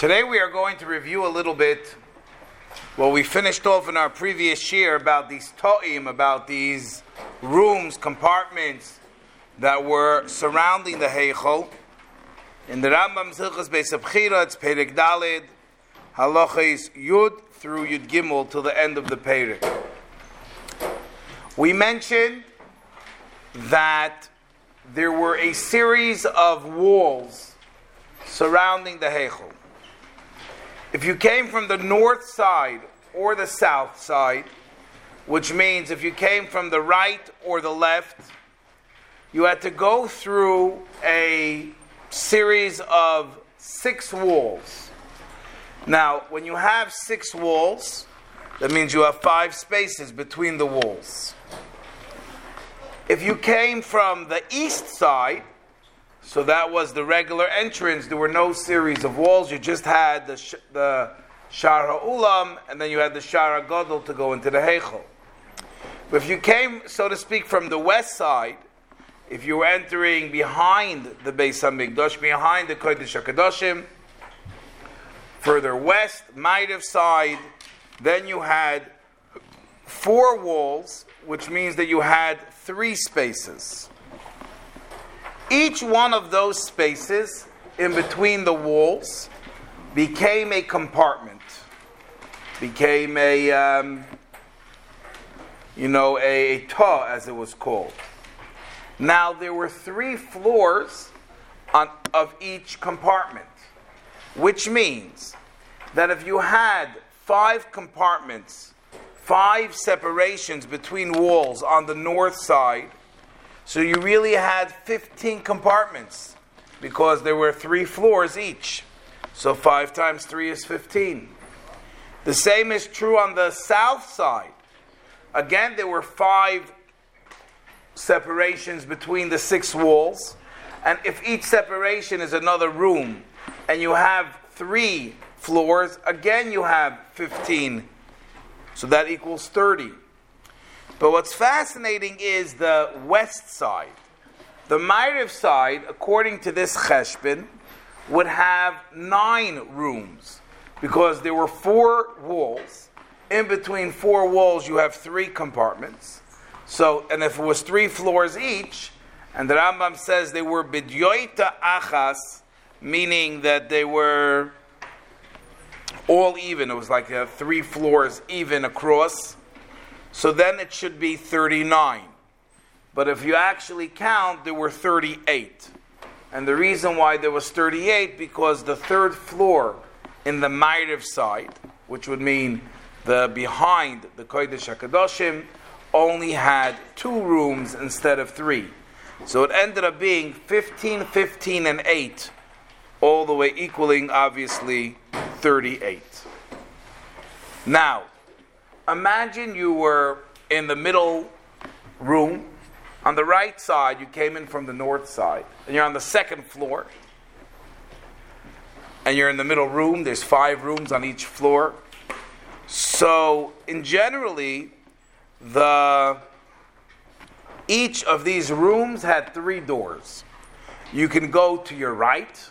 Today we are going to review a little bit what we finished off in our previous year about these to'im, about these rooms, compartments that were surrounding the Heichel. In the Rambam Zilchas Beis Habechira, it's Perek Dalid, Halachis Yud through Yud Gimel till the end of the Perek. We mentioned that there were a series of walls surrounding the Heichel. If you came from the north side or the south side, which means if you came from the right or the left, you had to go through a series of six walls. Now, when you have six walls, that means you have five spaces between the walls. If you came from the east side, so that was the regular entrance. There were no series of walls. You just had the sh- the Shar Ulam, and then you had the Shar Gadol to go into the Heichel. But if you came, so to speak, from the west side, if you were entering behind the Beis Hamikdash, behind the Kodesh Hakadoshim, further west, Ma'ariv side, then you had four walls, which means that you had three spaces. Each one of those spaces in between the walls became a compartment, became a, um, you know, a, a ta, as it was called. Now, there were three floors on, of each compartment, which means that if you had five compartments, five separations between walls on the north side, so you really had 15 compartments because there were three floors each. So 5 times 3 is 15. The same is true on the south side. Again, there were five separations between the six walls. And if each separation is another room and you have three floors, again you have 15. So that equals 30. But what's fascinating is the west side. The Ma'ariv side, according to this cheshbon, would have nine rooms because there were four walls. In between four walls, you have three compartments. So, and if it was three floors each, and the Rambam says they were bidyoita achas, meaning that they were all even. It was like uh, three floors even across. So then it should be 39. But if you actually count, there were 38. And the reason why there was 38 because the third floor in the Ma'ariv side, which would mean the behind the Kodesh HaKadoshim, only had two rooms instead of three. So it ended up being 15, 15, and 8, all the way equaling, obviously, 38. Now, imagine you were in the middle room. On the right side, you came in from the north side, and you're on the second floor. And you're in the middle room. There's five rooms on each floor. So, in generally, the each of these rooms had three doors. You can go to your right,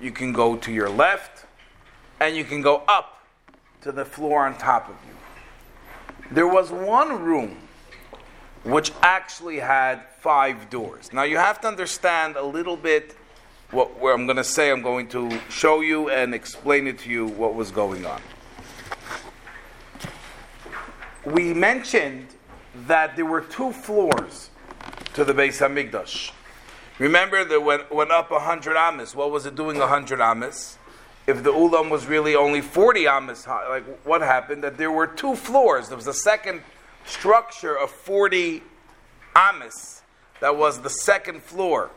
you can go to your left, and you can go up to the floor on top of you. There was one room which actually had five doors. Now you have to understand a little bit what where I'm going to say. I'm going to show you and explain it to you what was going on. We mentioned that there were two floors to the Beis Hamikdash. Remember that when went up hundred amas. What was it doing hundred amas? If the ulam was really only 40 amas high, like what happened? That there were two floors. There was a second structure of 40 amas that was the second floor.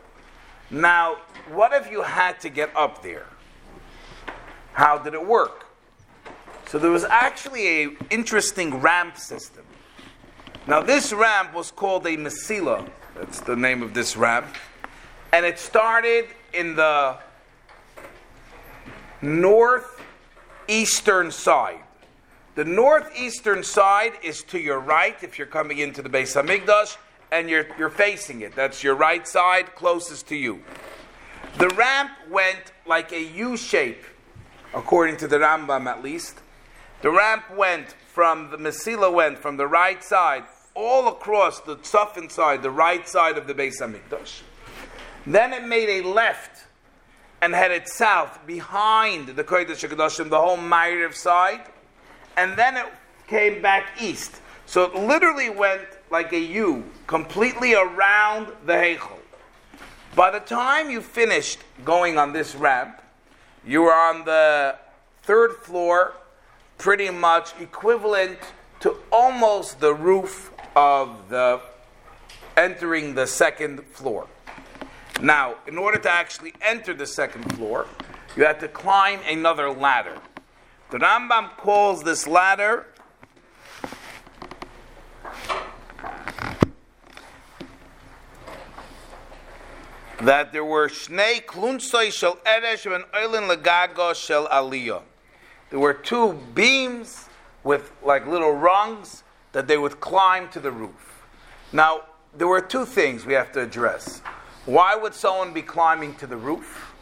Now, what if you had to get up there? How did it work? So there was actually a interesting ramp system. Now this ramp was called a Masila. That's the name of this ramp. And it started in the northeastern side. The northeastern side is to your right if you're coming into the Beis Hamikdash and you're, you're facing it. That's your right side closest to you. The ramp went like a U shape according to the Rambam at least. The ramp went from the Mesila went from the right side all across the Tzafin side, the right side of the Beis Hamikdash. Then it made a left and headed south behind the Kodesh HaKadoshim, the whole Ma'ariv side, and then it came back east. So it literally went like a U, completely around the Heichel. By the time you finished going on this ramp, you were on the third floor, pretty much equivalent to almost the roof of the entering the second floor. Now, in order to actually enter the second floor, you had to climb another ladder. The Rambam calls this ladder that there were shnei klunsoi shel eresh and oilin legago shel aliyah. There were two beams with like little rungs that they would climb to the roof. Now, there were two things we have to address. Why would someone be climbing to the roof?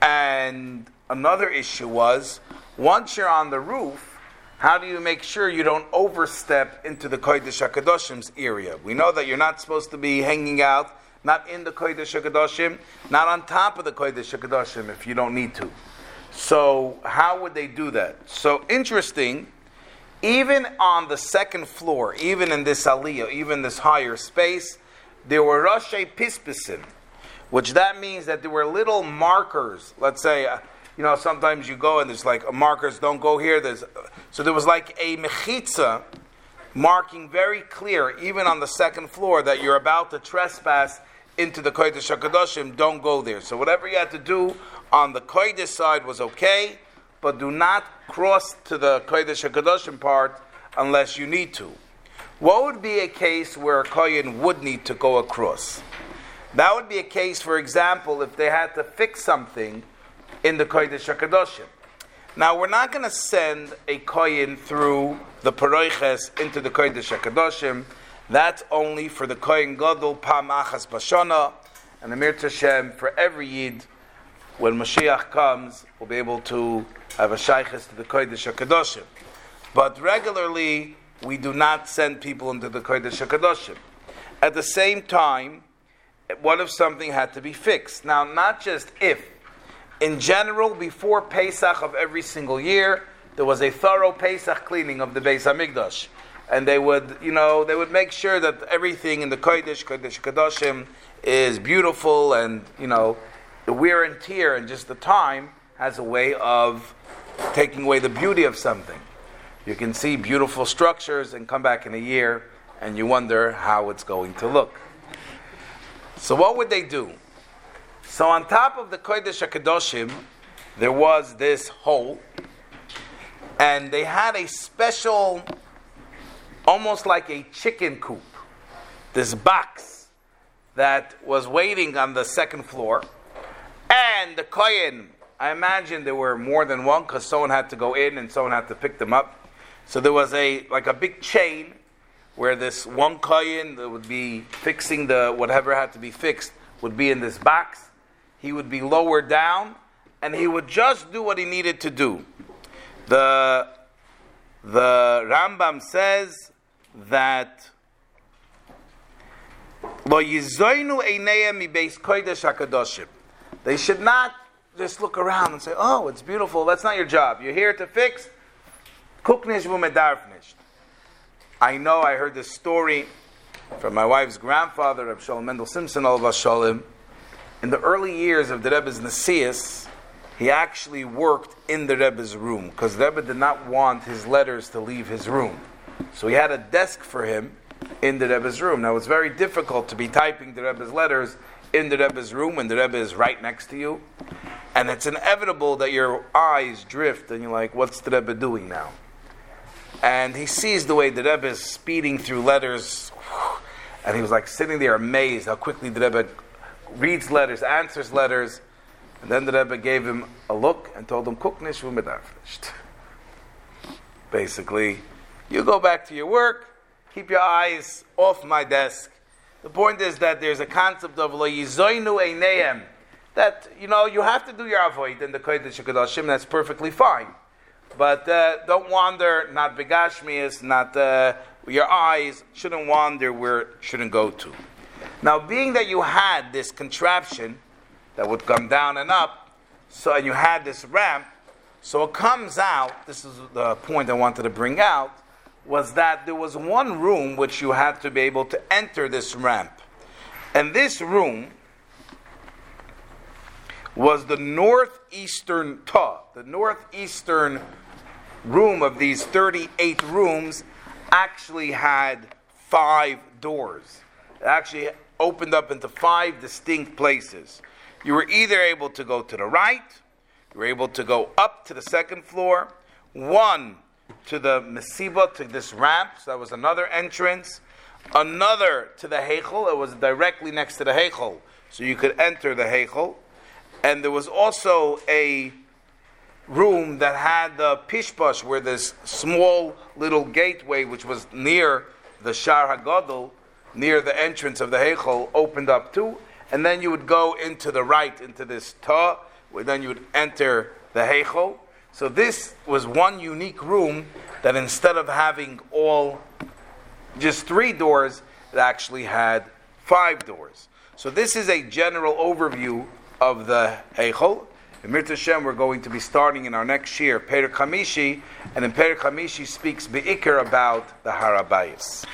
And another issue was once you're on the roof, how do you make sure you don't overstep into the Kodesh HaKadoshim's area? We know that you're not supposed to be hanging out, not in the Kodesh HaKadoshim, not on top of the Kodesh HaKadoshim if you don't need to. So, how would they do that? So, interesting, even on the second floor, even in this aliyah, even this higher space, there were Rashi Pispisim, which that means that there were little markers. Let's say, uh, you know, sometimes you go and there's like markers, don't go here. There's, so there was like a mechitza marking very clear, even on the second floor, that you're about to trespass into the Kodesh HaKadoshim, don't go there. So whatever you had to do on the Kodesh side was okay, but do not cross to the Kodesh HaKadoshim part unless you need to. What would be a case where a Kohen would need to go across? That would be a case, for example, if they had to fix something in the Kodesh HaKadoshim. Now, we're not going to send a Kohen through the Paroiches into the Kodesh HaKadoshim. That's only for the Kohen Gadol Pam Achas Bashana, and the Amir Tashem, for every Yid, when Mashiach comes, we'll be able to have a Shaykhis to the Kodesh HaKadoshim. But regularly, we do not send people into the Kodesh HaKadoshim. At the same time, what if something had to be fixed? Now, not just if. In general, before Pesach of every single year, there was a thorough Pesach cleaning of the Beis Hamikdash. And they would, you know, they would make sure that everything in the Kodesh, Kodesh Kadoshim is beautiful and, you know, the wear and tear and just the time has a way of taking away the beauty of something. You can see beautiful structures and come back in a year and you wonder how it's going to look. So, what would they do? So, on top of the Kodesh HaKadoshim, there was this hole, and they had a special, almost like a chicken coop, this box that was waiting on the second floor. And the Kohen, I imagine there were more than one because someone had to go in and someone had to pick them up. So there was a like a big chain where this one kohen that would be fixing the whatever had to be fixed would be in this box. He would be lowered down, and he would just do what he needed to do. The the Rambam says that they should not just look around and say, "Oh, it's beautiful." That's not your job. You're here to fix Kuknish. I know I heard this story from my wife's grandfather, Reb Shalom Mendel Simpson, al Shalom. In the early years of the Rebbe's Nasias, he actually worked in the Rebbe's room because the Rebbe did not want his letters to leave his room. So he had a desk for him in the Rebbe's room. Now it's very difficult to be typing the Rebbe's letters in the Rebbe's room when the Rebbe is right next to you. And it's inevitable that your eyes drift and you're like, what's the Rebbe doing now? And he sees the way the Rebbe is speeding through letters, and he was like sitting there amazed how quickly the Rebbe reads letters, answers letters, and then the Rebbe gave him a look and told him, "Kuknish v'medarfnisht." Basically, you go back to your work, keep your eyes off my desk. The point is that there's a concept of lo yizoinu eineim, that you know you have to do your avoid in the kodesh kodashim. That's perfectly fine, but uh, don't wander. Not begashmias, not uh, your eyes shouldn't wander where it shouldn't go to. Now, being that you had this contraption that would come down and up, so and you had this ramp, so it comes out. This is the point I wanted to bring out was that there was one room which you had to be able to enter this ramp, and this room was the northeastern ta, the northeastern room of these 38 rooms actually had five doors. It actually opened up into five distinct places. You were either able to go to the right, you were able to go up to the second floor, one to the Mesiba, to this ramp, so that was another entrance, another to the Heichel, it was directly next to the Heichel, so you could enter the Heichel, and there was also a room that had the pishpash, where this small little gateway, which was near the Shar Hagadol, near the entrance of the Heichel, opened up to, and then you would go into the right, into this Ta, where then you would enter the Heichel. So this was one unique room that instead of having all just three doors, it actually had five doors. So this is a general overview of the Heichel. In Mirta Hashem, we're going to be starting in our next year, Perek Hamishi, and in Perek Hamishi speaks Be'ikr about the Har Habayis.